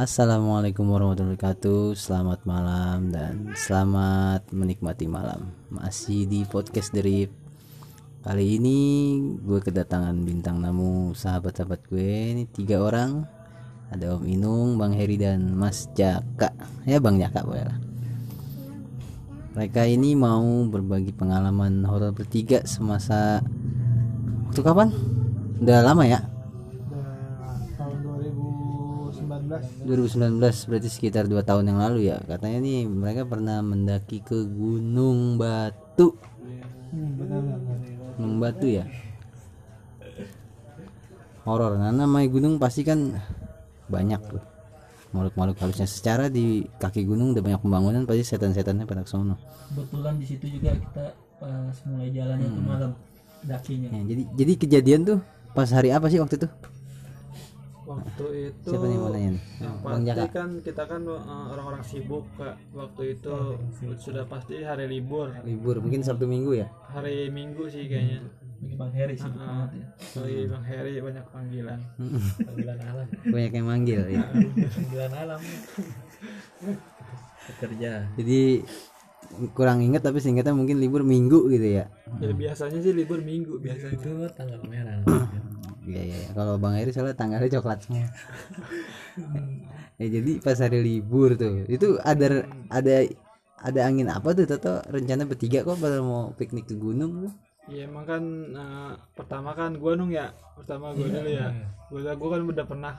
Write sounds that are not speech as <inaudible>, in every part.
Assalamualaikum warahmatullahi wabarakatuh. Selamat malam dan selamat menikmati malam. Masih di podcast Derip Kali ini gue kedatangan bintang tamu sahabat-sahabat gue. Ini tiga orang. Ada Om Inung, Bang Heri dan Mas Jaka. Ya Bang Jaka boleh lah. Mereka ini mau berbagi pengalaman horor bertiga semasa Waktu kapan? Udah lama ya? 2019 2019 berarti sekitar dua tahun yang lalu ya. Katanya nih mereka pernah mendaki ke Gunung Batu. Hmm, Gunung Batu ya? Horor. Nah namanya gunung pasti kan banyak tuh. Makhluk-makhluk halusnya. Secara di kaki gunung udah banyak pembangunan pasti setan-setannya pada kesono kebetulan di situ juga kita pas mulai jalannya tuh malam dakinya. Ya, jadi jadi kejadian tuh pas hari apa sih waktu itu waktu itu siapa nih yang mau nanya nih yang pasti Jaka. kan kita kan uh, orang-orang sibuk kak. Waktu itu sudah pasti hari libur. Libur mungkin sabtu minggu ya? Hari minggu sih kayaknya. Bagi bang Heri sih uh, sorry bang Heri banyak panggilan. Panggilan alam banyak yang manggil ya? Panggilan alam bekerja jadi kurang inget tapi singkatnya mungkin libur minggu gitu ya? Ya biasanya sih libur minggu biasanya. Itu tanggal merah <clears throat> Iya iya. Kalau Bang Heri soalnya tanggalnya coklat semua. ya jadi pas hari libur tuh itu ada ada ada angin apa tuh Toto? Rencana bertiga kok pada mau piknik ke gunung tuh. Iya emang kan uh, pertama kan gua nung ya pertama gua dulu ya. gua gua kan udah pernah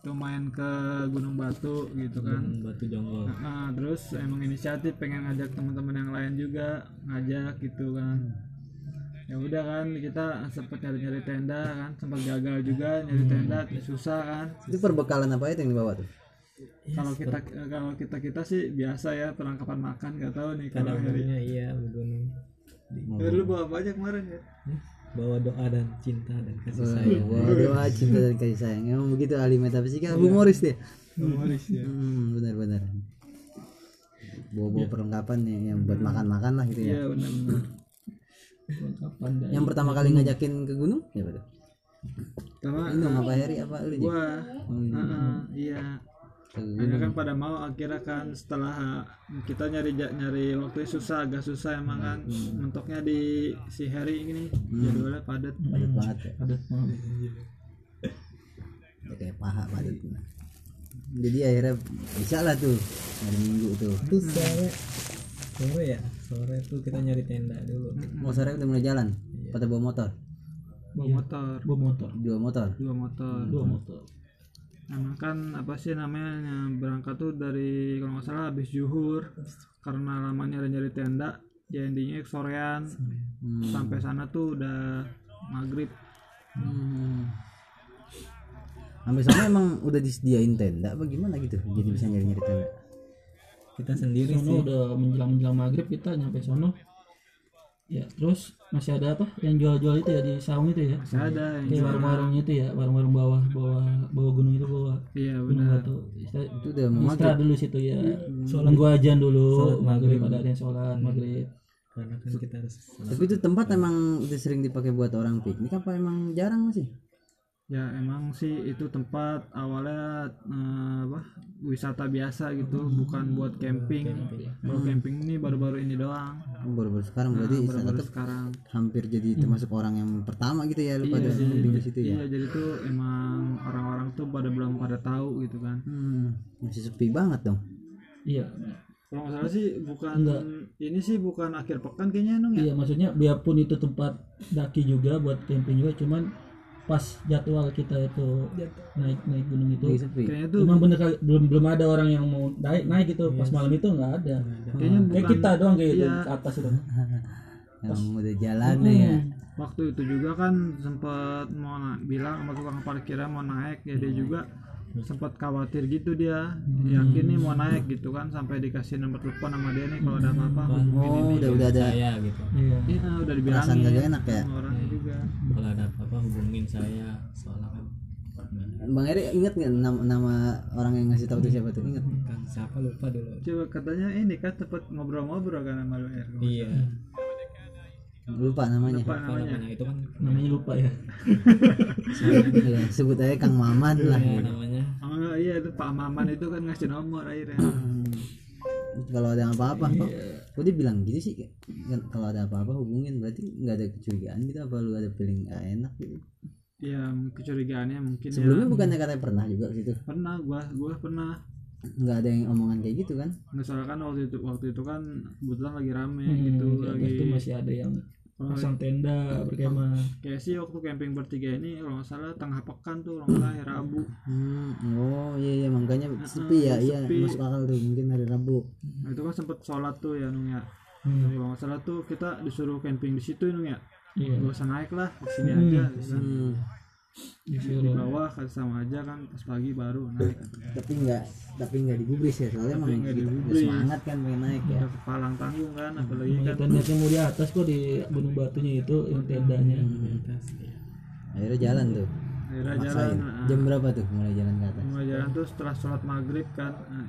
tuh main ke Gunung Batu gitu kan. Batu jonggol. Nah, terus emang inisiatif pengen ngajak teman-teman yang lain juga ngajak gitu kan ya udah kan kita sempat nyari-nyari tenda kan sempat gagal juga nyari tenda susah kan. Itu perbekalan apa itu yang dibawa tuh? kalau kita kalau kita kita sih biasa ya perlengkapan makan nggak tahu nih kalau hari iya gunung Ya, lu bawa apa aja kemarin ya? Bawa doa dan cinta dan kasih Wah, doa cinta dan kasih sayang. Emang begitu ahli metafisika, humoris dia. humoris ya Hmm, benar-benar. Bawa-bawa perlengkapan yang, yang buat makan-makan lah gitu ya. iya benar kapan dan Yang pertama kali ngajakin ke gunung? Ya betul. sama Ini apa Heri apa? Lu gua. Heeh, iya. Ke Akhirnya kan pada mau akhirnya kan setelah kita nyari nyari waktu susah agak susah emang kan. mentoknya di si Harry ini jadwalnya padat. Padat banget ya. padat banget. Ya, kayak paha padat. Jadi akhirnya bisa lah tuh. Hari minggu tuh. Itu sore sore ya sore tuh kita nyari tenda dulu. Mau sore udah mulai jalan? Pada bawa motor? Bawa motor. Bawa motor. Dua motor? Dua motor. Dua motor. Emang kan apa sih namanya yang berangkat tuh dari kalau nggak salah habis zuhur. Karena lama nyari nyari tenda ya intinya sorean. Hmm. sampai sana tuh udah maghrib. Hmm. Sampai sana emang udah disediain tenda apa gimana gitu? Jadi bisa nyari nyari tenda kita sendiri sono udah menjelang menjelang maghrib kita nyampe sono. Ya terus masih ada apa yang jual-jual itu ya di saung itu ya? Masih ada yang kayak warung-warung itu ya warung-warung bawah bawah bawah gunung itu bawah iya gunung benar. batu. Kita itu udah mau maghrib. istirahat dulu situ ya. Sholat gua ajan dulu maghrib. ada yang sholat maghrib. Karena kan kita harus tapi itu tempat emang udah sering dipakai buat orang piknik apa emang jarang masih Ya emang sih itu tempat awalnya eh, apa wisata biasa gitu, bukan buat camping. Kalau camping ini baru-baru ini doang. Oh, baru-baru sekarang berarti Baru-baru tetap sekarang. hampir jadi termasuk orang yang pertama gitu ya lu pada Iya, camping di situ ya Iya jadi tuh emang orang-orang tuh pada belum pada tahu gitu kan. Hmm, masih sepi banget dong iya Kalau nggak salah sih bukan ini sih bukan akhir pekan kayaknya nung ya. iya maksudnya biarpun itu tempat daki juga buat camping juga cuman pas jadwal kita itu naik naik gunung itu. Kayaknya tuh Emang bener kali belum belum ada orang yang mau naik naik gitu. Pas malam itu nggak ada. kayaknya Kayak bukan kita doang kayak itu Iya. ke atas itu. <laughs> yang udah jalan deh ya waktu itu juga kan sempat mau na- bilang sama tukang parkirnya mau naik. Ya dia juga sempat khawatir gitu dia. Yakin nih mau naik gitu kan sampai dikasih nomor telepon sama dia nih kalau ada apa-apa. Hubungin oh ini udah udah ada. Saya gitu. Iya. Iya udah perasaan dibilangin gak enak ya juga. Kalau ada apa-apa hubungin saya soalnya kan Bang Eri inget nggak nama, nama orang yang ngasih tahu tuh siapa tuh? Inget kan siapa? Lupa dulu. Coba katanya ini kan tempat ngobrol-ngobrol kan sama lu R iya. Lupa namanya. Apa namanya. namanya itu kan <laughs> Namanya lupa ya. Iya, sebut aja Kang Maman lah. Ya, namanya. Oh iya itu Pak Maman itu kan ngasih nomor akhirnya <clears throat> kalau ada apa-apa kok. Iya. kok dia bilang gitu sih? Kan kalau ada apa-apa hubungin berarti nggak ada kecurigaan gitu apa lu ada feeling gak enak gitu? Ya kecurigaannya mungkin sebelumnya ya. bukannya katanya pernah juga ke situ pernah gua gua pernah. Nggak ada yang omongan kayak gitu kan? Misalkan waktu itu waktu itu kan kebetulan lagi rame Hmm, gitu lagi tuh masih ada yang pasang tenda berkemah. Kayak sih waktu camping bertiga ini kalau nggak salah tengah pekan tuh kalau nggak salah hari Rabu. Hmm, oh iya iya makanya sepi ya iya masuk akal tuh mungkin hari Rabu. Nah, itu kan sempet sholat tuh ya Nung ya. Hmm. kalau nggak salah tuh kita disuruh camping di situ Nung ya. Iya. Gak usah naik lah di sini Hmm. aja gitu kan. Hmm. di disuruh bawah kan sama aja kan pas pagi baru naik. Tapi nggak tapi nggak digubris ya soalnya Tapi emang digubris. semangat kan pengen naik ya. Udah kepalang tanggung kan apalagi kan. Kita niatnya mau di atas kok di gunung batunya itu yang tendanya. Akhirnya jalan tuh. Akhirnya jalan maksain nah, jam berapa tuh mulai jalan ke atas? Mulai jalan tuh setelah sholat maghrib kan nah,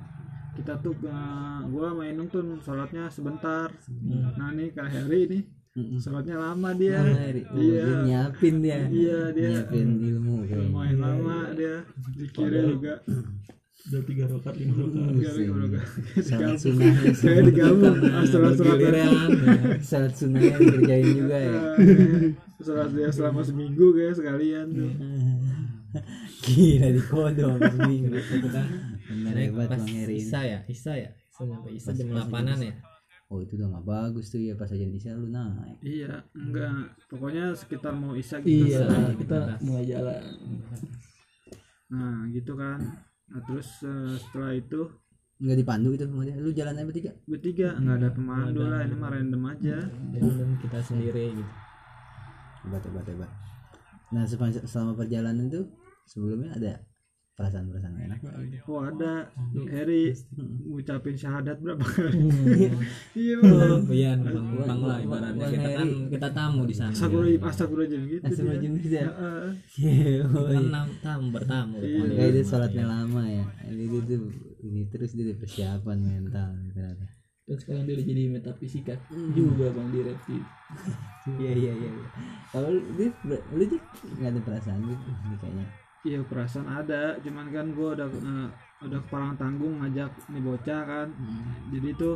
kita tuh eh, gua main tuh sholatnya sebentar. Nah nih kak Heri nih Sholatnya lama dia. Hari. Oh, iya. dia nyiapin dia. Iya dia. Nyiapin ilmu kayaknya lumayan lama dia. Dikira juga. udah tiga rokat lima rokat. Enggak, enggak. Salat digabung sunnahnya saya digabung sholat sholat salat sunnahnya dikerjain juga ya. Sholat dia selama seminggu kayak sekalian tuh. Gila di kodong seminggu Naik hebat pas bang Heri ini. Isa ya? Isa ya? Isa sampai Isa jam 8an ya oh itu udah gak bagus tuh ya pas aja Isya lu naik. Iya enggak. Pokoknya sekitar mau isya gitu iya selesai. kita mulai jalan. Nah gitu kan. Nah terus eh, setelah itu nggak dipandu itu sama dia lu jalan aja bertiga? Bertiga nggak ada pemandu lah ini mah random aja. Dan kita sendiri gitu. Hebat hebat hebat. Nah sepanjang selama perjalanan tuh sebelumnya ada perasaan-perasaan enak. Oh ada. Harry ngucapin syahadat berapa kali? Hmm. <laughs> iya oh iya numpang numpang lah ibaratnya. Kita kan kita tamu di sana. Astagfirullahaladzim astagfirullahaladzim gitu dia. Astagfirullahaladzim gitu ya. Heeh. oh, kan iya. nam- tamu bertamu. Iya. Kayak dia sholatnya lama ya. Ini dia tuh ini terus dia ada persiapan mental ternyata. Dan sekarang dia udah jadi metafisika juga bang di reptil <laughs> iya iya iya iya. kalau lu dia lu nggak ada perasaan gitu kayaknya iya perasaan ada. Cuman kan gue udah eh, udah kepalang tanggung ngajak nih bocah kan. Jadi tuh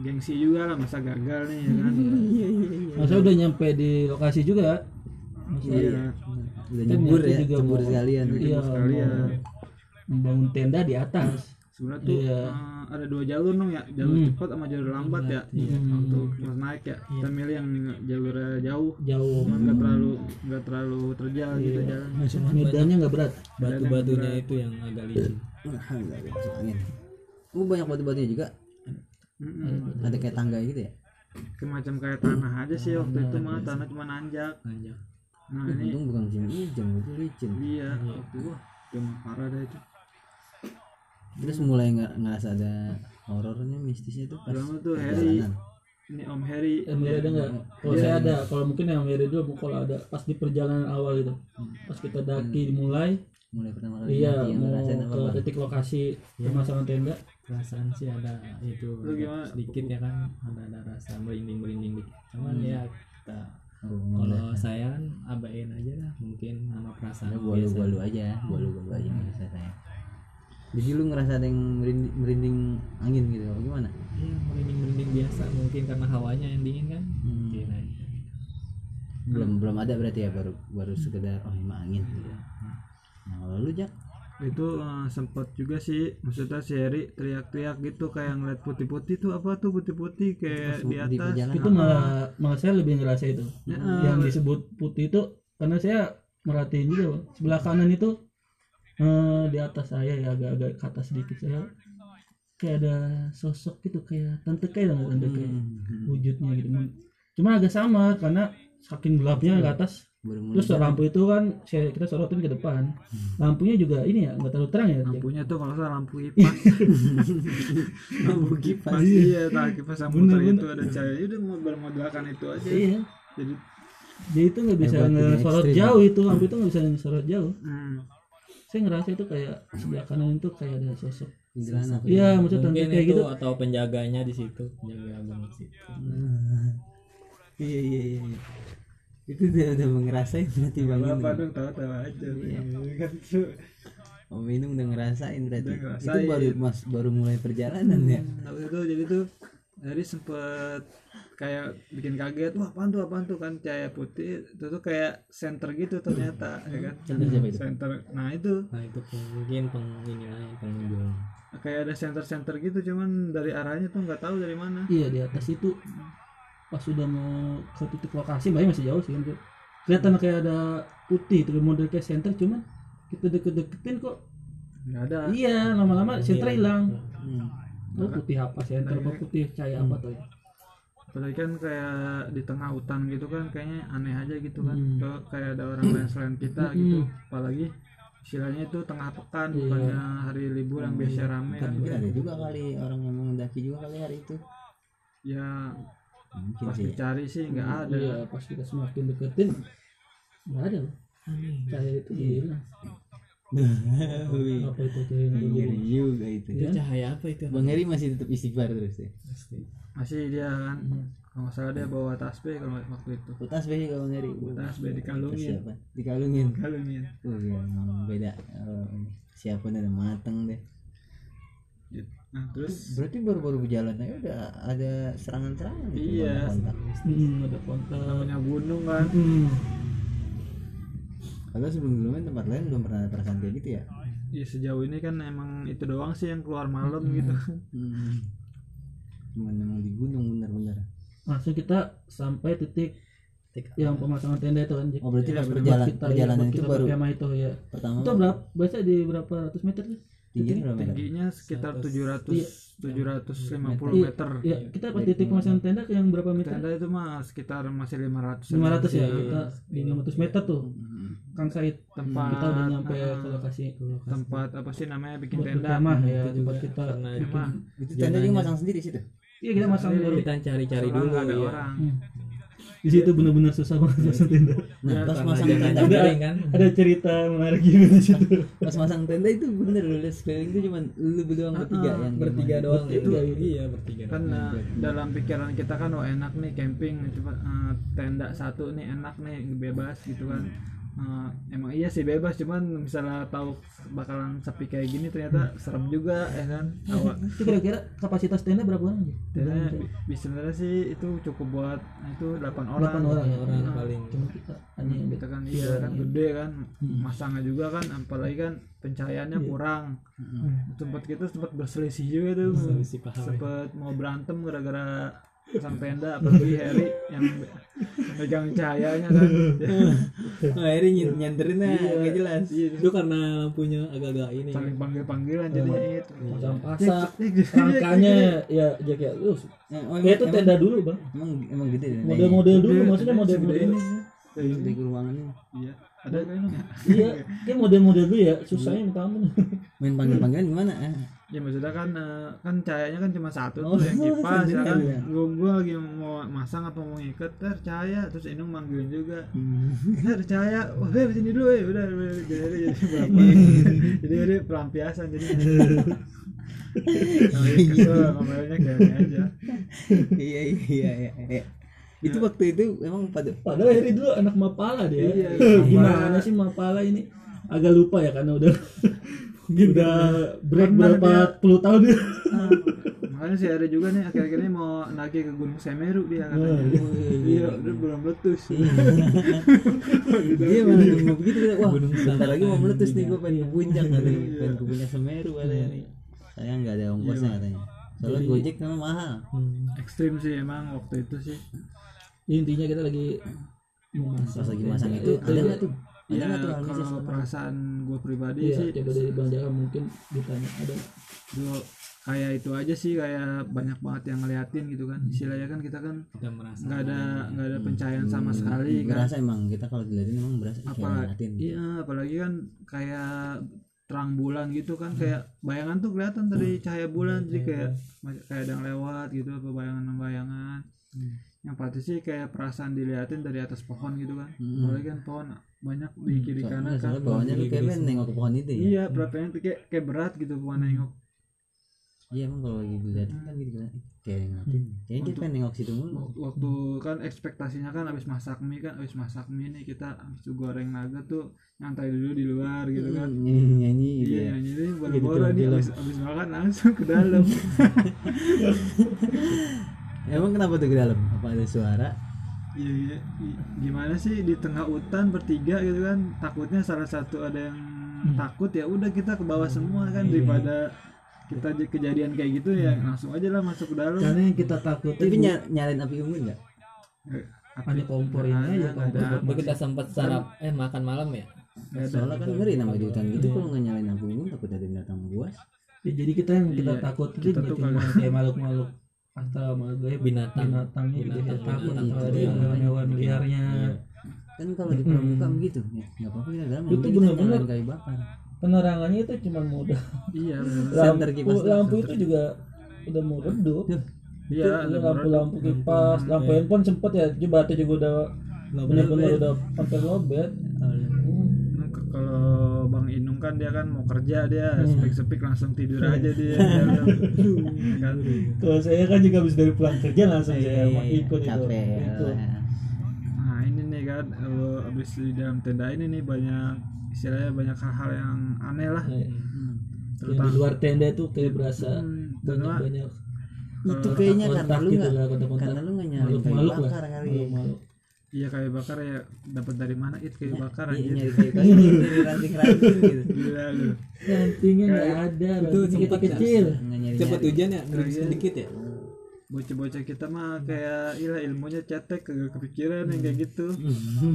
gengsi juga lah masa gagal nih ya kan? <laughs> Iya iya iya masa udah nyampe di lokasi juga? Masa iya. udah nyebur ya juga mau- sekalian. Iya sekalian. membangun tenda di atas sebenarnya tuh Iya. eh, ada dua jalur dong ya. Jalur Hmm. cepat sama jalur lambat ya. Hmm. untuk pas naik ya. Kita milih yang jalurnya jauh. Jauh. Nggak terlalu nggak terlalu terjal gitu Iya. jalan. Medannya nggak berat. Batu-batunya itu yang agak licin. Masuk angin. Oh banyak batu-batunya juga? Mm-mm. ada kayak tangga gitu ya? Kayak macam kayak tanah aja sih waktu itu mah. tanah cuma nanjak. Panjang nah ini untung bukan hujan itu licin. Iya waktu wah emang parah dah itu terus mulai nggak ngerasa ada horornya mistisnya tuh pas Pertama tuh Harry. perjalanan. Ini Om Harry. Em Harry ada nggak? Kalau saya ada. kalau mungkin yang Harry dulu kalau ada. Pas di perjalanan awal itu pas kita daki dimulai. Mulai pertama kali iya mau ke titik lokasi pemasangan tenda. Perasaan sih ada itu. Lu sedikit ya kan ada ada rasa merinding merinding dikit. Cuman ya kita oh, kalau saya kan abain aja lah mungkin sama perasaan ya bolu biasa. bolu aja bolu bolu aja ngerasa saya jadi lu ngerasa ada yang merinding, merinding angin gitu apa gimana? Iya, merinding merinding biasa mungkin karena hawanya yang dingin kan? Hmm. mungkin aja. belum belum ada berarti ya baru baru sekedar oh emang angin gitu nah kalau lu jak itu eh, sempet juga sih maksudnya si teriak-teriak gitu kayak ngeliat putih-putih tuh apa tuh putih-putih kayak di di atas. itu malah malah saya lebih ngerasa itu. Ya, yang disebut putih itu karena saya merhatiin juga sebelah kanan itu eh, di atas saya ya agak-agak ke atas sedikit saya. Kayak ada sosok gitu kayak tante kayak nggak tante kayak Hmm. wujudnya gitu. Cuma agak sama karena saking gelapnya ke atas. Terus lampu itu kan saya kita sorotin ke depan. Lampunya juga ini ya nggak terlalu terang ya lampunya tuh kalau salah lampu kipas. <laughs> Lampu kipas. pas iya tak kipas bener. itu ada cahaya. Udah mau bermodalkan itu aja. Iya. Jadi dia itu nggak bisa ngesorot jauh itu lampu itu nggak bisa ngesorot jauh. Hmm, saya ngerasa itu kayak sebelah kanan itu kayak ada sosok Kuntilanak. iya maksudnya mungkin kayak itu gitu atau penjaganya di situ penjaga abang di situ iya iya iya iya. itu udah udah ngerasain berarti bang apa dong tahu-tahu aja Iya. <laughs> kan tuh Om Inung udah ngerasain berarti. Udah Itu ngerasain. baru mas baru mulai perjalanan ya. Nah, itu jadi tuh dari sempet kayak bikin kaget wah apaan tuh apaan tuh? Kan cahaya putih itu tuh kayak center gitu ternyata ya kan? Center siapa itu? center. Nah itu. Nah itu mungkin peng ini pengunjung. Kayak ada center center gitu cuman dari arahnya tuh nggak tahu dari mana. Iya di atas itu pas sudah mau ke titik lokasi Mbaknya masih jauh sih kan kelihatan kayak ada putih itu model kayak center cuman kita deket-deketin kok. Nggak ada. Iya lama-lama center hilang. Hmm. Oh putih apa? Center apa putih cahaya apa tuh? Padahal kan kayak di tengah hutan gitu kan kayaknya aneh aja gitu kan. Hmm. Ke- kayak ada orang lain selain kita gitu apalagi istilahnya itu tengah pekan Iya. bukannya hari libur yang biasa rame kan. ada juga kali orang yang mendaki juga kali hari itu. ya Mungkin pas sih. dicari sih nggak ada. Iya pas kita semakin deketin nggak ada. Cahaya itu hilang Wih, apa itu juga itu. Iya. cahaya apa itu Bang Heri masih tetap istighfar terus ya. masih dia kan Hmm. kalau nggak salah dia bawa tasbih kalau waktu itu Putas be kalau Bang Heri. tasbih dikalungin Siapa? Dikalungin. kalungin Oh iya, beda. Oh, siapa udah mateng deh. nah terus Berarti baru-baru berjalan aja udah ada serangan-serangan gitu. Iya. ada kontak. hmm, ada kontak namanya gunung kan hmm. Kalau sebelum-sebelumnya tempat lain belum pernah perasaan kayak gitu ya. ya sejauh ini kan emang itu doang sih yang keluar malam gitu Hmm. Cuman memang di gunung bener-bener. langsung kita sampai titik yang pemasangan tenda itu kan. Oh berarti Iya, pas bener. perjalan, kita perjalanan itu baru itu ya pertama itu berapa biasa di berapa ratus meter sih tingginya berapa meter? tingginya sekitar 700 Iya. 750 Iya, meter. ya kita pas titik pemasangan tenda ke yang berapa meter? Tenda itu mah sekitar masih 500 500 ya Iya. kita di 500 meter tuh. Kang Said tempat kita udah nyampe ah, ke lokasi ke lokasi. tempat apa sih namanya bikin buat tenda. ya Itu tempat juga. kita. Karena Kemah. Itu tenda juga masang sendiri situ. iya kita masang dulu kita cari-cari dulu ada ya orang. Hmm. Di situ benar-benar susah banget masang tenda. Nah, Ya, pas karena masang tenda, ada kering kan. ada cerita menarik juga di situ. Pas masang tenda itu bener lu sekeliling itu cuma lu berdua bertiga Ah, yang bertiga doang Bertiga, itu. gitu. iya bertiga kan doang. eh, dalam pikiran kita kan oh enak nih camping coba eh, tenda satu nih enak nih bebas gitu kan Eh, emang iya sih bebas. Cuman misalnya tahu bakalan sepi kayak gini ternyata serem juga ya kan? <laughs> Itu kira-kira kapasitas tenda berapa orang aja tenda sebenarnya sih itu cukup buat nah, itu 8 orang. 8 orang ya orang Nah, paling cuma kita hanya yang kita kan iya kan gede kan masangnya juga kan apalagi kan pencahayaannya kurang. Tempat kita sempat berselisih juga tuh. Berselisih paham. sempat mau berantem gara-gara pasang tenda apalagi Harry yang megang cahayanya kan. Oh, akhirnya ny- nyanterin aja nggak jelas. iya. Itu karena lampunya agak-agak ini. Saling panggil-panggilan jadinya itu. Pasang-pasang rangkanya ya Jack ya lu Eh, Oh, ya itu emang, tenda dulu bang. emang, emang gede deh. model-model dulu maksudnya model-model ini. Gede ke ruangan ini. iya ada kayaknya iya kayak model-model dulu ya susahnya minta ampun. Main panggil-panggilan gimana? Ya maksudnya kan eh, kan cahayanya kan cuma satu Oh, tuh yang <laughs> kipas ya kan? iya. gua, gua lagi mau masang apa mau ngikat ter cahaya terus Inung manggilin juga. Hmm. ter cahaya wah Fer sini dulu ya udah udah jadi <laughs> jadi berapa? Jadi ada pelampiasan jadi ngomelnya kayaknya aja. Iya iya iya iya. Itu waktu itu emang pada padahal Heri dulu anak Mapala dia. Iya, gimana sih Mapala ini? Agak lupa ya karena udah udah break berapa puluh tahun dia makanya sih ada juga nih akhir-akhir ini mau nagih ke Gunung Semeru dia Oh, katanya iya. Udah belum meletus. Dia <laughs> malah nunggu begitu kita, wah bentar lagi mau meletus nih gue pengen ke puncak <laughs> kali pengen ke puncak Semeru katanya nih. Saya nggak ada ongkosnya katanya. Soalnya gojek memang mahal. Ekstrim sih emang waktu itu sih. Intinya kita lagi masak lagi masang itu ada nggak tuh ya kalau perasaan gue pribadi iya sih coba dari Bang Jaka mungkin ditanya ada Gua kayak itu aja sih kayak banyak banget yang ngeliatin gitu kan. Istilahnya kan kita kan kita merasa nggak ada nggak ada pencahayaan sama sekali kan. berasa emang kita kalau dilihatin emang berasa apalagi ngeliatin. iya apalagi kan kayak terang bulan gitu kan. Kayak bayangan tuh kelihatan dari cahaya bulan jadi kayak kayak ada yang lewat gitu apa bayangan-bayangan yang pasti sih kayak perasaan diliatin dari atas pohon gitu kan. Apalagi kan pohon banyak di kiri kanan kan soalnya bawahnya lu kayak nengok ke pohon itu ya? Iya yang tuh kayak kayak berat gitu pohon nengok. Iya emang kalau lagi dilihatin kan gitu kan. Kayak ngeliatin. Kayaknya dia pengen nengok situ mulu. waktu kan ekspektasinya kan abis masak mie kan abis masak mie nih kita abis itu goreng naga tuh nyantai dulu di luar gitu kan. Nyanyi nyanyi gitu iya ya. nyanyi nih boro-boro nih abis, abis makan langsung ke dalam. <laughs> Emang kenapa tuh ke dalam? Apa ada suara Iya, iya. I- gimana sih di tengah hutan bertiga gitu kan? Takutnya salah satu ada yang takut ya udah kita ke bawah semua kan daripada kita kejadian kayak gitu ya langsung aja lah masuk ke dalam. Karena yang kita takutin tapi ny- nyalain api unggun nggak? Eh, ada kompor ini aja ada, kompor kita sempat sarap eh makan malam ya? Soalnya kan ngeri nama di hutan gitu kalau nggak nyalain api unggun takut ada binatang buas. Ya, jadi kita yang kita Iya, takut itu kita tuh cuma kayak makhluk-makhluk atau makhluk gaib binatang. binatangnya juga Binatang, kita takut atau ada Iya. yang hewan-hewan liarnya. Kan kalau di pramuka begitu ya nggak apa-apa kita dalam Itu nyalain kayu bakar. penerangannya itu cuma mau udah iya <laughs> lampu kipas lampu itu juga udah mau redup. Iya Itu ada lampu-lampu kipas lampu handphone sempet ya batu juga udah benar-benar udah hampir lobet Bang Inung kan dia kan mau kerja dia sepik-sepik langsung tidur aja dia. <laughs> Kan? Kalau saya kan juga habis dari pulang kerja langsung Iya, saya iya, iya. ikut itu capek itu Nah ini nih kan kalau abis di dalam tenda ini nih banyak istilahnya banyak hal-hal yang aneh lah. Hmm. yang di luar tenda tuh kayak berasa Hmm, banyak banyak itu kayaknya karena lu gitu nggak karena lu nggak nyalain kayu bakar kali iya kayu bakar ya dapat dari mana itu kayu bakar Iya, aja. nyari kayu dari ranting-ranting gitu Gila lu. rantingnya nggak Kayak- ada Itu sempat kecil cepet hujan ya Iya. sedikit ya Bocah-bocah kita mah kayak ilah ilmunya cetek kagak kepikiran yang kayak gitu.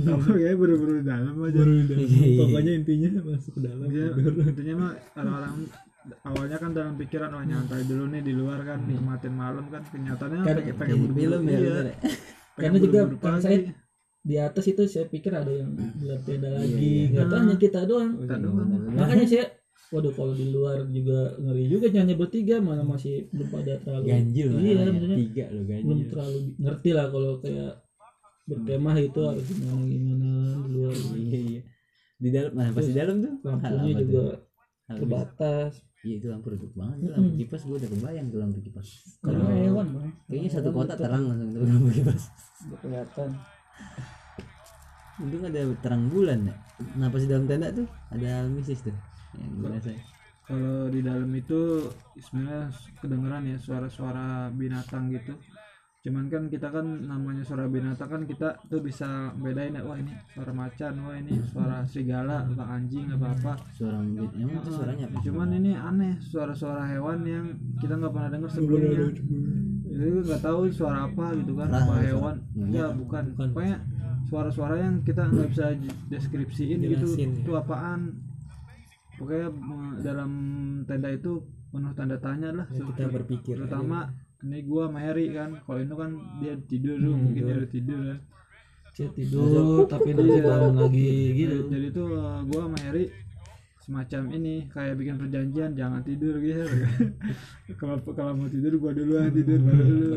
Tahu kayak buru-buru dalam aja. pokoknya intinya masuk ke dalam intinya mah orang-orang awalnya kan dalam pikiran wah nyantai dulu nih di luar kan nikmatin malam kan kenyataannya Kan pengen, pengen Kayak buru-buru film ya iya. ya? Pengen Karena juga kan saya di atas itu saya pikir ada yang tenda Iya, lagi. nggak tahu hanya kita doang. Kita doang. makanya saya waduh kalau di luar juga ngeri juga hanya bertiga mana masih belum pada terlalu ganjil iya maksudnya tiga lo belum ganjil terlalu ngerti lah kalau kayak berkemah itu harus gimana gimana di luar iya iya di dalam nah pas di dalam tuh lampunya juga tuh? Bis- terbatas. Iya itu lampu redup banget. Tuh lampu kipas gua udah kebayang tuh lampu kipas. Kalau- hewan kayaknya satu kota terang langsung tuh lampu kipas. Kelihatan untung ada terang bulan ya. Nah pas di dalam tenda tuh ada mistis tuh? Yang biasa kalau di dalam itu sebenarnya kedengeran ya suara-suara binatang gitu. Cuman kan kita kan namanya suara binatang kan kita tuh bisa bedain ya wah ini suara macan wah ini suara serigala apa anjing apa apa. Suara emang itu suaranya apa? Cuman ini aneh suara-suara hewan yang kita nggak pernah dengar sebelumnya. itu nggak tahu suara apa gitu kan apa suara hewan ya bukan. Pokoknya suara-suara yang kita nggak bisa deskripsiin gitu Jelasin, ya. itu apaan? Pokoknya eh, dalam tenda itu penuh tanda tanya lah. Ya, kita berpikir terutama ini gua Mary kan. Kalau itu kan dia tidur tuh mungkin dia udah tidur kan saya tidur tapi nanti bangun lagi gitu. jadi, tuh eh, gua sama semacam ini kayak bikin perjanjian jangan tidur gitu. <laughs> Kalau kalau mau tidur gua duluan tidur baru lu.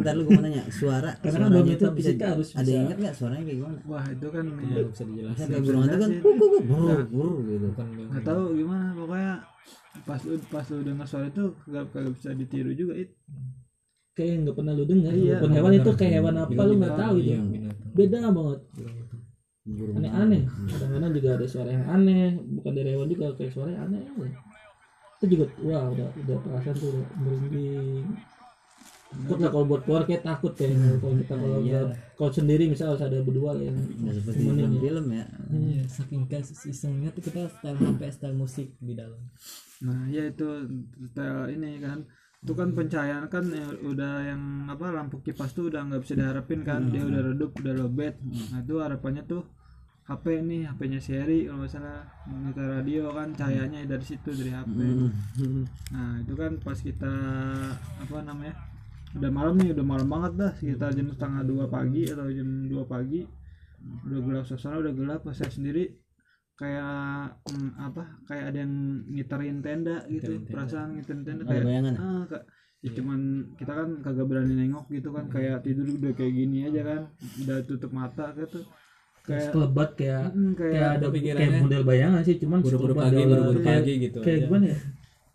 Bentar lu gua mau nanya suara Karena kan suaranya itu bisa harus ada ingat nggak suaranya kayak gimana? Wah itu kan nggak bisa Bisa dijelasin. Kayak burung hantu kan buru buru buru gitu. bukan nggak tahu gimana pokoknya pas lu pas lu dengar suara itu kagak kagak bisa ditiru juga itu kayak nggak pernah lu dengar Iya. hewan itu kayak hewan apa lu nggak tahu gitu. Iya, beda banget aneh-aneh. kadang-kadang juga ada suara yang aneh bukan dari hewan juga kayak suara yang aneh aja itu juga wah udah udah perasaan tuh udah merinding. Takut lah kalau buat keluar kayak takut kayaknya kalau kita kalau Iya. kalau sendiri misal harus ada berdua lah yang nggak seperti film ya. film ya. Iya, saking kasus isengnya tuh kita style HP style musik di dalam. Nah ya itu style ini kan. Itu kan pencahayaan kan ya udah yang apa lampu kipas tuh udah nggak bisa diharapin kan. Dia udah redup udah lobet. Nah itu harapannya tuh HP nih HP-nya seri kalau nggak salah. Monitor radio kan cahayanya dari situ dari HP nah itu kan pas kita apa namanya udah malam nih udah malam banget dah sekitar jam setengah dua pagi atau jam dua pagi. Udah gelap suasana udah gelap pas saya sendiri kayak mm, apa kayak ada yang ngiterin tenda gitu Ngiterin tenda. perasaan ngiterin tenda kayak bayangan ah, ka- ya cuman kita kan kagak berani nengok gitu kan kayak tidur udah kayak gini aja kan udah tutup mata tuh kayak sekelebat kayak mm, kayak kayak ada kayak model bayangan sih? Cuman buru-buru pagi buru-buru Kayak- pagi gitu kayak aja. gimana ya?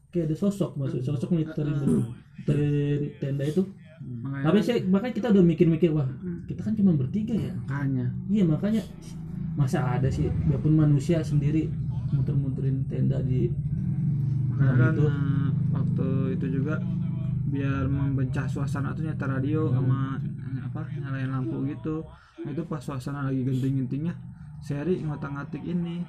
Kayak ada sosok maksud sosok militer dari tenda itu. Makanya tapi saya makanya kita udah mikir-mikir wah kita kan cuma bertiga ya? Makanya. Iya makanya. Masa ada sih biarpun manusia sendiri muter-muterin tenda di makanya kan itu. eh, waktu itu juga biar membencah suasana tuh nyata radio sama eh, apa nyalain lampu gitu. nah, itu pas suasana lagi genting-gentingnya seri ngotak-ngatik ini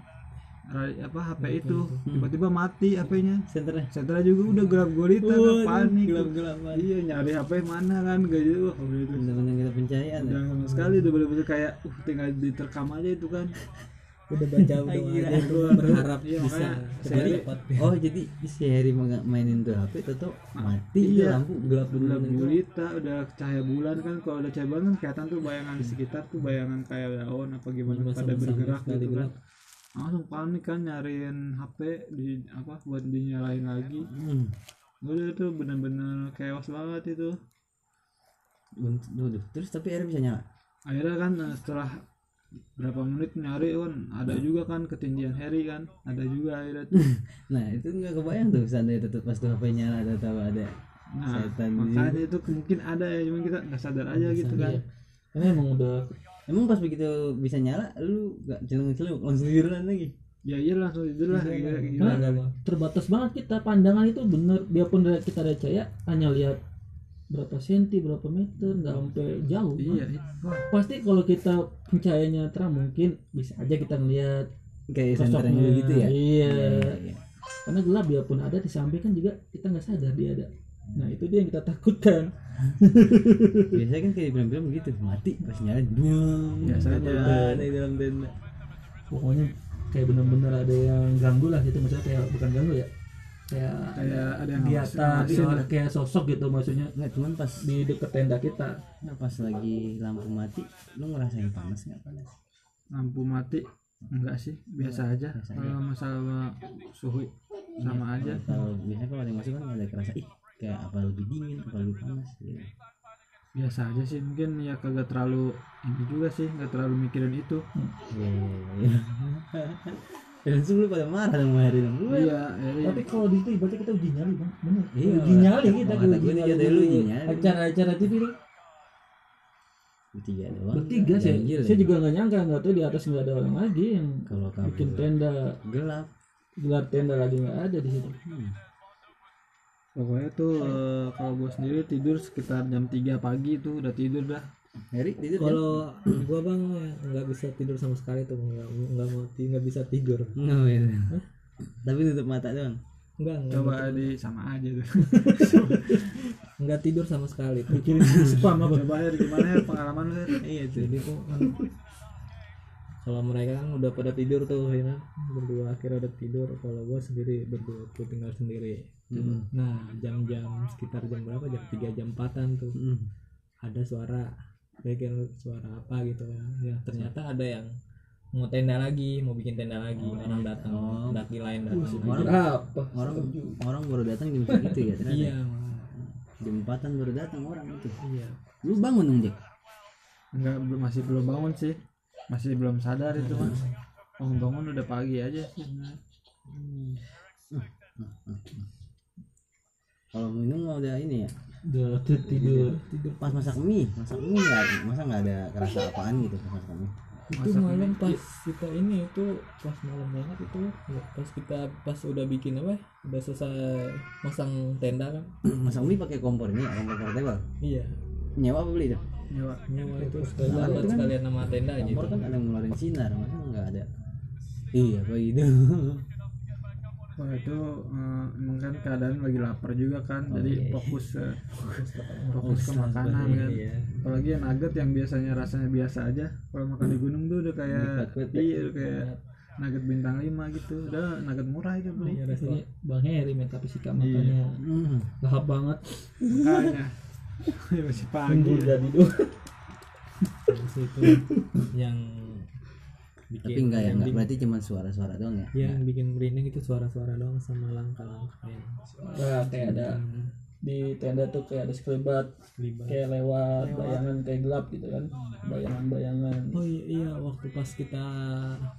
apa HP itu tiba-tiba mati HP-nya senternya. Sentra juga udah gelap gulita udah panik. gelap-gelapan. iya nyari HP mana kan gak gitu wah udah itu bener-bener kita pencahayaan udah ya. sama sekali udah bener-bener kayak uh tinggal diterkam aja itu kan udah baca aja tuh berharap Iya, bisa dapat oh jadi si Harry mainin tuh HP tetap mati itu Iya. lampu gelap gelap gulita udah cahaya bulan kan. Kalau udah cahaya bulan kan kelihatan tuh bayangan di sekitar tuh bayangan kayak daun apa gimana Cuma pada bergerak gitu kan. gelap. langsung panik kan nyariin HP di apa buat dinyalain lagi. Hmm. udah tuh bener-bener chaos banget itu. Waduh, terus tapi Harry bisa nyala? Akhirnya kan eh, setelah berapa menit nyari kan ada juga kan ketindihan Harry kan? Ada juga akhirnya <laughs> nah itu nggak kebayang tuh seandainya tetap pas tuh HP nyala atau tahu ada nah Setan makanya itu mungkin ada ya. Cuman kita nggak sadar aja gitu kan. Iya. Karena emang udah emang pas begitu bisa nyala lu gak celung-celung langsung tiduran lagi? Ya iya langsung tidur lah terbatas banget kita pandangan itu bener. Biarpun kita ada cahaya hanya lihat berapa senti berapa meter nggak sampai jauh iya iya. Wah, pasti kalau kita pencahayanya terang mungkin bisa aja kita ngelihat kayak sosoknya. senternya gitu ya? Iya. Iya. karena gelap biarpun ada di samping kan juga kita nggak sadar dia ada. Nah itu dia yang kita takutkan. <laughs> Biasanya kan kayak film-film gitu mati pas nyala buang Biasanya. ada di dalam tenda pokoknya kayak bener-bener ada yang ganggu lah gitu maksudnya kayak bukan ganggu ya kayak kayak ada yang lah. kayak sosok gitu maksudnya. Nggak cuman pas di deket tenda kita. Nah, pas lagi lampu mati lu ngerasain panas nggak? Panas. Lampu mati? Enggak sih biasa aja. biasa kalau masalah suhu sama aja. kalau biasanya kalau ada yang masuk kan ada kerasa ih kayak apa lebih dingin apa lebih panas gitu. biasa aja sih mungkin ya kagak terlalu ini juga sih nggak terlalu mikirin itu. Iya, iya, iya. <laughs> Dan langsung lu pada marah sama Harry dong. Lu iya iya tapi kalau di itu ibaratnya kita uji nyali bang bener Iya, uji nyali kita uji gue nih, nyali lu di uji nyali. acara-acara TV itu bertiga doang. bertiga sih saya ya. juga nggak nyangka nggak tahu di atas nggak ada orang lagi yang kalau bikin tenda gelap. gelar tenda lagi nggak ada di situ Hmm. pokoknya tuh eh, kalau gue sendiri tidur sekitar jam 3 pagi tuh udah tidur dah Harry tidur jam? kalau gua bang ya, nggak bisa tidur sama sekali tuh nggak nggak mau nggak bisa tidur. Nggak, gitu. Tapi tutup mata doang. nggak nggak coba di sama aja tuh. <laughs> Nggak tidur sama sekali. Tuh mikirin <laughs> spam apa? Coba ya gimana ya pengalaman lu ya Iya tuh. jadi tuh kan kalau mereka kan udah pada tidur tuh ya kan? Berdua akhirnya udah tidur. Kalau gua sendiri berdua tuh tinggal sendiri. Hmm. nah jam-jam sekitar jam berapa? Jam 3 jam 4an tuh. Hmm. ada suara kayak suara apa gitu kan. Ya ternyata ada yang mau tenda lagi mau bikin tenda lagi orang datang Oh. daki lain datang Orang apa? Orang orang baru datang jam segitu ya ternyata. iya Jam empatan baru datang orang itu. iya. Lu bangun dong Jack. enggak belum masih belum bangun sih. Masih belum sadar itu mah bangun bangun udah pagi aja sih. Sebenarnya. Kalau minum udah ini ya. Udah tuh tidur. Pas masak mie, masak mie nggak, masa nggak ada kerasa apaan gitu pas masak mie. itu malam pas kita ini itu pas malam banget itu. Ya, pas kita pas udah bikin apa udah selesai masang tenda kan. <clears throat> Masak mie pakai kompor ini, kompor portable. iya. Nyewa apa beli tuh? nyewa nyewa itu sekalian Nah, buat kan sekalian nama tenda gitu kompor kan ada yang ngeluarin sinar masa nggak ada? Iya apa gitu <laughs> Wah itu eh, emang kan keadaan lagi lapar juga kan, Oh, jadi iya. fokus eh, fokus ke makanan kan. iya Apalagi yang nugget yang biasanya rasanya biasa aja, kalau makan di gunung tuh udah kayak ya. iya udah kayak nugget bintang 5 gitu, udah nugget murah itu beli. iya ini bang Heri main tapi sikap makanya hmm. lahap banget Makanya <laughs> Ya, masih pagi. tunggu jadi <laughs> itu yang bikin tapi enggak ya yang enggak berarti cuma suara-suara doang ya? Yang bikin merinding itu suara-suara doang sama langkah-langkah yang Nah, kayak ada di tenda tuh kayak ada sekelebat kayak lewat bayangan kayak gelap gitu kan. Bayangan-bayangan. Oh iya, iya waktu pas kita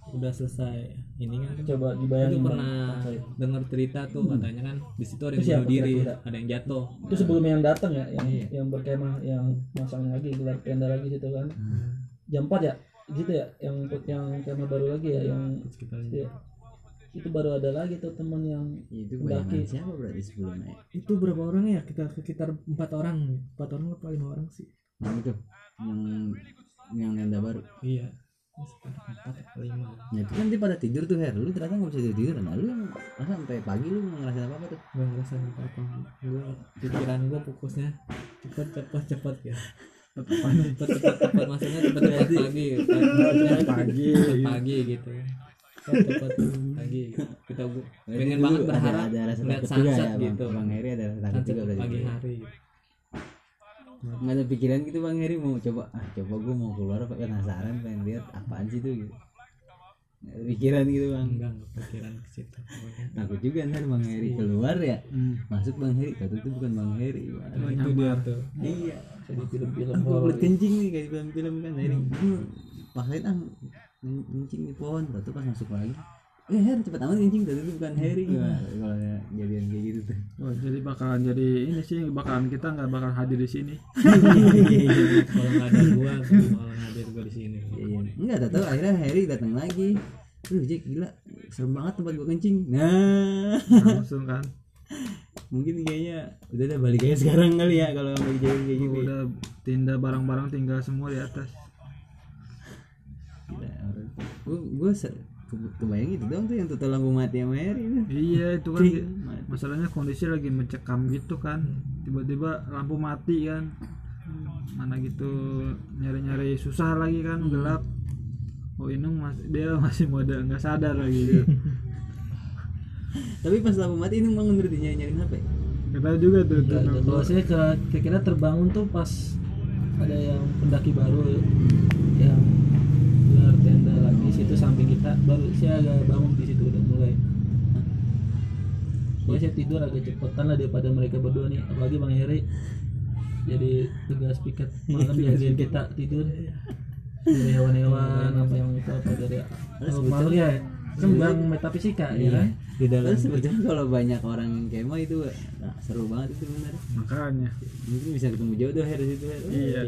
udah selesai ini kan. Coba itu dibayangin Bang. pernah dengar cerita tuh katanya kan di situ ada Itu yang bunuh diri kira-kira? ada yang jatuh. Itu sebelum yang datang ya yang yang berkemah yang masang lagi gelar tenda lagi situ kan. Jam 4 ya gitu ya yang yang kemah baru lagi ya yang sekitar ya. itu baru ada lagi tuh teman yang itu Mendaki. siapa berarti sebelumnya itu berapa orang ya? Kita sekitar empat orang. Empat orang apa lima orang sih? Yang itu yang yang tenda baru. Iya. Sekitar empat atau lima. Ya itu kan dia pada tidur tuh Her. Lu ternyata nggak bisa tidur. Tidur nah lu masa sampai pagi lu nggak ngerasain apa apa tuh? Gak ngerasa apa apa gue pikiran gue fokusnya cepet cepet cepet ya cepet <laughs> maksudnya cepet pagi. cepet pagi. Pagi. Gitu. Cepet pagi. Kita pengen banget berharap sunset ya bang, gitu. Bang Heri ada rasa sunset juga pagi hari. Nggak ada pikiran gitu bang Heri. Mau coba ah coba gue mau keluar penasaran pengen lihat apaan sih tuh gitu pikiran gitu bang. Enggak enggak pikiran ke situ pokoknya. Takut juga ntar bang Heri keluar ya. Masuk bang Heri kata itu bukan bang Heri. Wah, itu dia. tuh iya jadi film-film aku horor buat kencing nih kayak di film-film kan Heri. Hmm. paksain ah ken- kencing di pohon. Tuh pas masuk lagi eh Her cepet amat kencing tadi itu bukan Heri gimana kalau ya jadian kayak gitu. Tuh Wah, jadi bakalan jadi ini sih bakalan kita nggak bakal hadir di sini. <laughs> Kalau nggak ada gua gua bakalan hadir gua di sini. Iya, enggak tahu tahu akhirnya Harry datang lagi. Tuh Jack gila, serem banget tempat gua kencing. Nah, langsung kan. <laughs> Mungkin kayaknya udah udah balik aja sekarang kali ya kalau mau dijauhin kayak gitu. udah tinda barang-barang tinggal semua di atas. Gila, orang. Gua gua se- ke- kebayang gitu dong tuh yang total lampu mati sama itu. iya itu kan masalahnya kondisi lagi mencekam gitu kan tiba-tiba lampu mati kan mana gitu nyari-nyari susah lagi kan gelap oh ini mas dia masih mode nggak sadar lagi dia. <laughs> Tapi pas lampu mati ini bangun berarti nyari nyari HP. Tahu juga tuh enggak. kalau saya kira- kira-kira terbangun tuh pas ada yang pendaki baru yang gelar tenda situ samping kita baru saya agak bangun di situ udah mulai. Pokoknya saya tidur agak cepetan lah daripada mereka berdua nih. Apalagi Bang Heri jadi tegas piket. Malam jagain kita tidur. Dari hewan-hewan apa yang itu apa dari makhluk ya kembang metafisika ya kan Di dalam sebetulnya kalau banyak orang yang kemo itu nah, seru banget itu benar. makanya Mungkin bisa ketemu jodoh Her di situ. Her. Iya.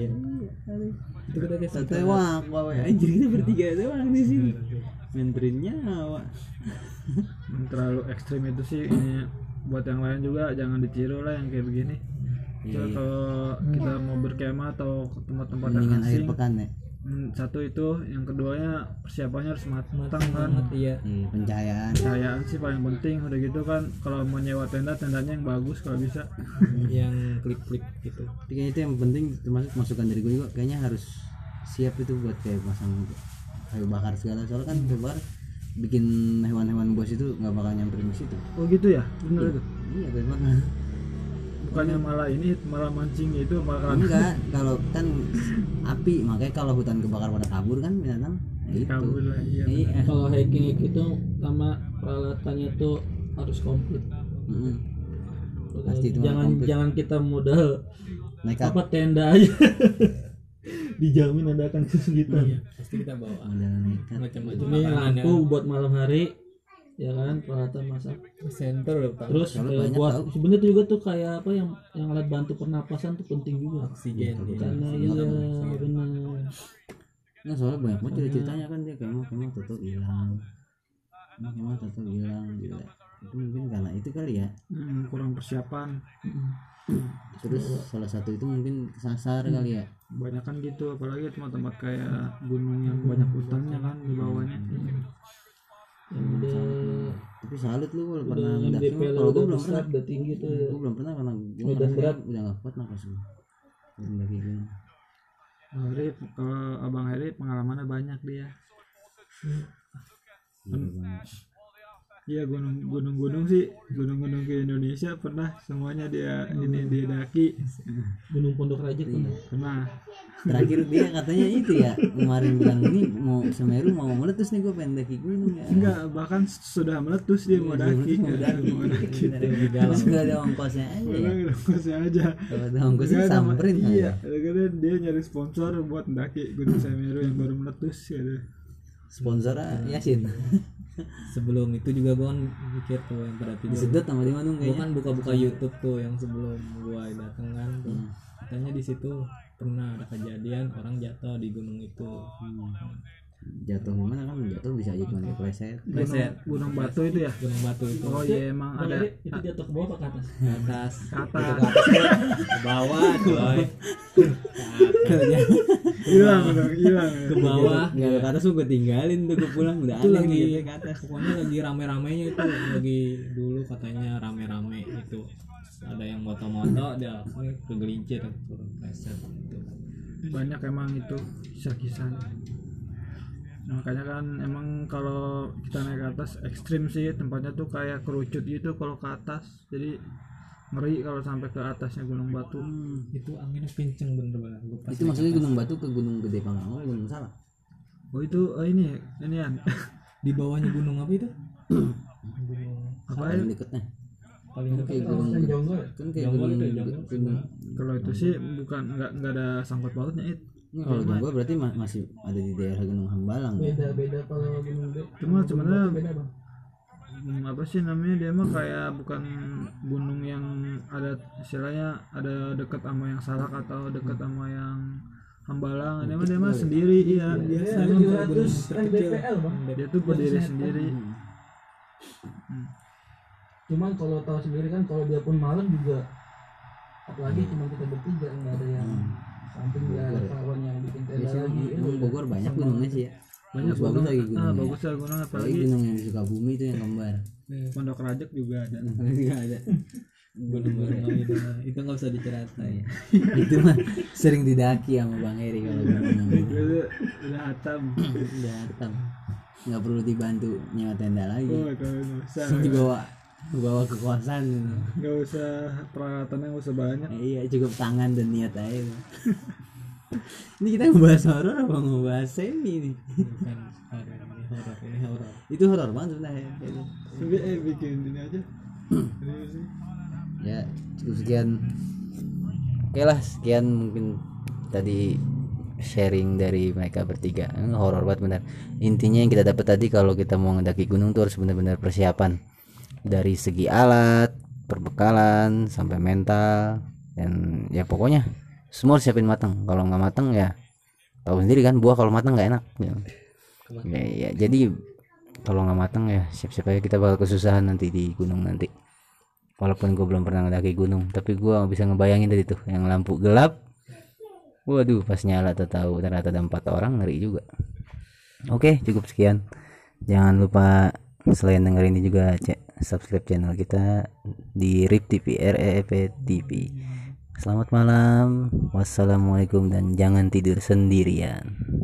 itu kita dia Sate wak, wawe anjir kita bertiga doang di sini. Menterin nyawa. terlalu ekstrim itu sih ini buat yang lain juga jangan ditiru lah yang kayak begini Iya, Coba iya. kalau kita mau berkemah atau ke tempat-tempat yang asing pekan ya. Hmm, satu itu. Yang keduanya persiapannya harus matang kan iya. Iya, pencahayaan. cahayaan sih paling penting. Udah gitu kan kalau mau nyewa tenda tendanya yang bagus kalau bisa. <laughs> Yang klip-klip gitu. Tapi kayaknya itu yang penting termasuk masukan dari gue juga kayaknya harus siap itu buat kayak pasang kayu bakar segala. Soalnya kan kayu bakar bikin hewan-hewan bos itu nggak bakal nyamperin ke situ. oh gitu ya? Bener itu? Iya bakar. Bukannya malah ini malah mancing itu malah Enggak, kalau kan api makanya kalau hutan kebakar pada kabur kan binatang. Ya itu. kabur lah iya Iya. kalau hiking itu sama peralatannya tuh harus komplit. Mm-mm. Pasti itu jangan komplit. jangan kita modal Nekat. apa tenda aja. <laughs> Dijamin anda akan kesulitan. Iya pasti kita bawa. Macam-macam. Ini makanan lampu buat malam hari ya kan peralatan masak. Center udah tahu terus banyak buat sebenarnya juga tuh kayak apa yang yang alat bantu pernapasan tuh penting juga. Oksigen iya. karena iya benar. Nah soalnya banyak banget cerita ceritanya kan dia kayak mau kayak mau tato hilang, mau kayak mau tato hilang gila. Itu mungkin karena itu kali ya. Hmm, kurang persiapan. Terus salah satu itu mungkin kesasar kali ya. banyak kan gitu apalagi tempat-tempat kayak gunung yang banyak hutannya kan di bawahnya udah Tapi salut lu kalau udah pernah mendaki. Kalau udah gue belum pernah. udah tinggi tuh ya. Gue belum pernah karena gue ngerasa berat. udah gak kuat nafas gue. Mendaki gunung. Bang kalau abang Heri pengalamannya banyak dia banget. Iya gunung gunung-gunung sih. Gunung-gunung ke Indonesia pernah semuanya dia ini dia daki. Gunung Pondok Raja pernah. pernah. Terakhir dia <laughs> katanya itu ya kemarin bilang ini mau Semeru mau meletus nih gue pengen daki gunung ya. Enggak bahkan sudah meletus dia mau daki. mau daki. Mau daki. Terus nggak ada ongkosnya aja. Ya Orang ongkosnya aja. Kalau ada ongkosnya samperin iya karena dia nyari sponsor buat mendaki Gunung Semeru yang baru meletus gitu. Sponsornya Yasin <laughs> sebelum itu juga gue kan mikir tuh yang pada tidur. Disedot sama di mana gue kan buka-buka YouTube tuh yang sebelum gue datang kan tuh. Hmm. katanya di situ pernah ada kejadian orang jatuh di gunung itu. Jatuh gimana kan? Jatuh bisa aja cuma kepleset Preset Gunung Batu itu ya? Gunung batu itu. Oh iya emang ada. Eri, itu jatuh ke bawah apa ke atas? ke atas. Ke atas. Ke bawah coy <laughs> hilang dong hilang ke bawah. Nggak ada ke atas gue tinggalin tuh gue pulang. Udah itu aneh lagi ke atas. Pokoknya lagi rame-ramenya itu lagi dulu katanya rame-rame itu. Ada yang moto-moto dia ini kegelincir turun preset gitu. Banyak emang itu kisah-kisah. Nah, makanya kan emang kalau kita naik ke atas ekstrim sih tempatnya tuh kayak kerucut gitu kalau ke atas. Jadi ngeri kalau sampai ke atasnya gunung batu. Itu anginnya kenceng bener-bener. Gua itu maksudnya gunung batu ke gunung gede pangrango gunung salah oh itu oh ini ini ya <laughs> di bawahnya gunung apa itu? Gunung <coughs> apa ya? paling deketnya. Paling kan dekat. Kayak gunung ya? kan kayak gunung gunung kalau itu sih bukan nggak nggak ada sangkut pautnya itu Nggak, kalau jonggol berarti ma- masih ada di daerah gunung hambalang ya? Beda beda kalau gunung gede. Cuma sebenarnya beda. Hmm, apa sih namanya? Dia mah kayak bukan gunung yang ada istilahnya ada dekat sama yang salak atau dekat sama yang hambalang. Dia mah dia mah sendiri iya dia Ya, emang 700 mdpl bang. dia tuh berdiri sendiri. Cuman kalau tahu sendiri kan kalau dia pun malam juga apalagi cuma kita bertiga nggak ada yang samping dia ada kawan yang bikin tenda lagi. emang Bogor banyak gunungnya sih ya banyak bagus gunung lagi ah, gunungnya bagus lah gunung apalagi apalagi. gunung yang di Sukabumi itu yang kembar Pondok Rajek juga ada. Nggak <laughs> ada. Gunung-gunung itu itu nggak usah diceritain. Itu mah sering didaki sama Bang Eri kalau gunung. <laughs> Itu udah hatam. Datang nggak perlu dibantu nyewa tenda lagi. Oh kalau nggak usah. Dibawa dibawa ke kosan. Gitu. nggak usah peralatannya nggak usah banyak. Eh, iya cukup tangan dan niat aja <laughs> ini kita ngebahas horor apa ngebahas semi nih? Bukan horor ini horor ini horor. Itu horor banget sebenarnya Itu. tapi eh bikin ini aja. <clears throat> Ya cukup sekian. Oke lah sekian mungkin tadi sharing dari mereka bertiga. Horor banget benar intinya yang kita dapat tadi kalau kita mau ngedaki gunung tuh harus benar-benar persiapan. Dari segi alat perbekalan sampai mental dan ya pokoknya semua harus siapin matang. Kalau nggak matang ya tahu sendiri kan buah kalau matang nggak enak. Ya. Ya, ya, jadi kalau nggak matang ya siap-siap aja. Kita bakal kesusahan nanti di gunung nanti. Walaupun gue belum pernah ngedaki gunung tapi gue bisa ngebayangin tadi tuh yang lampu gelap. Waduh pas nyala tuh tahu ternyata ada empat orang ngeri juga. Oke cukup sekian. Jangan lupa selain dengerin ini juga cek subscribe channel kita di RIP TV REP TV selamat malam. Wassalamualaikum dan jangan tidur sendirian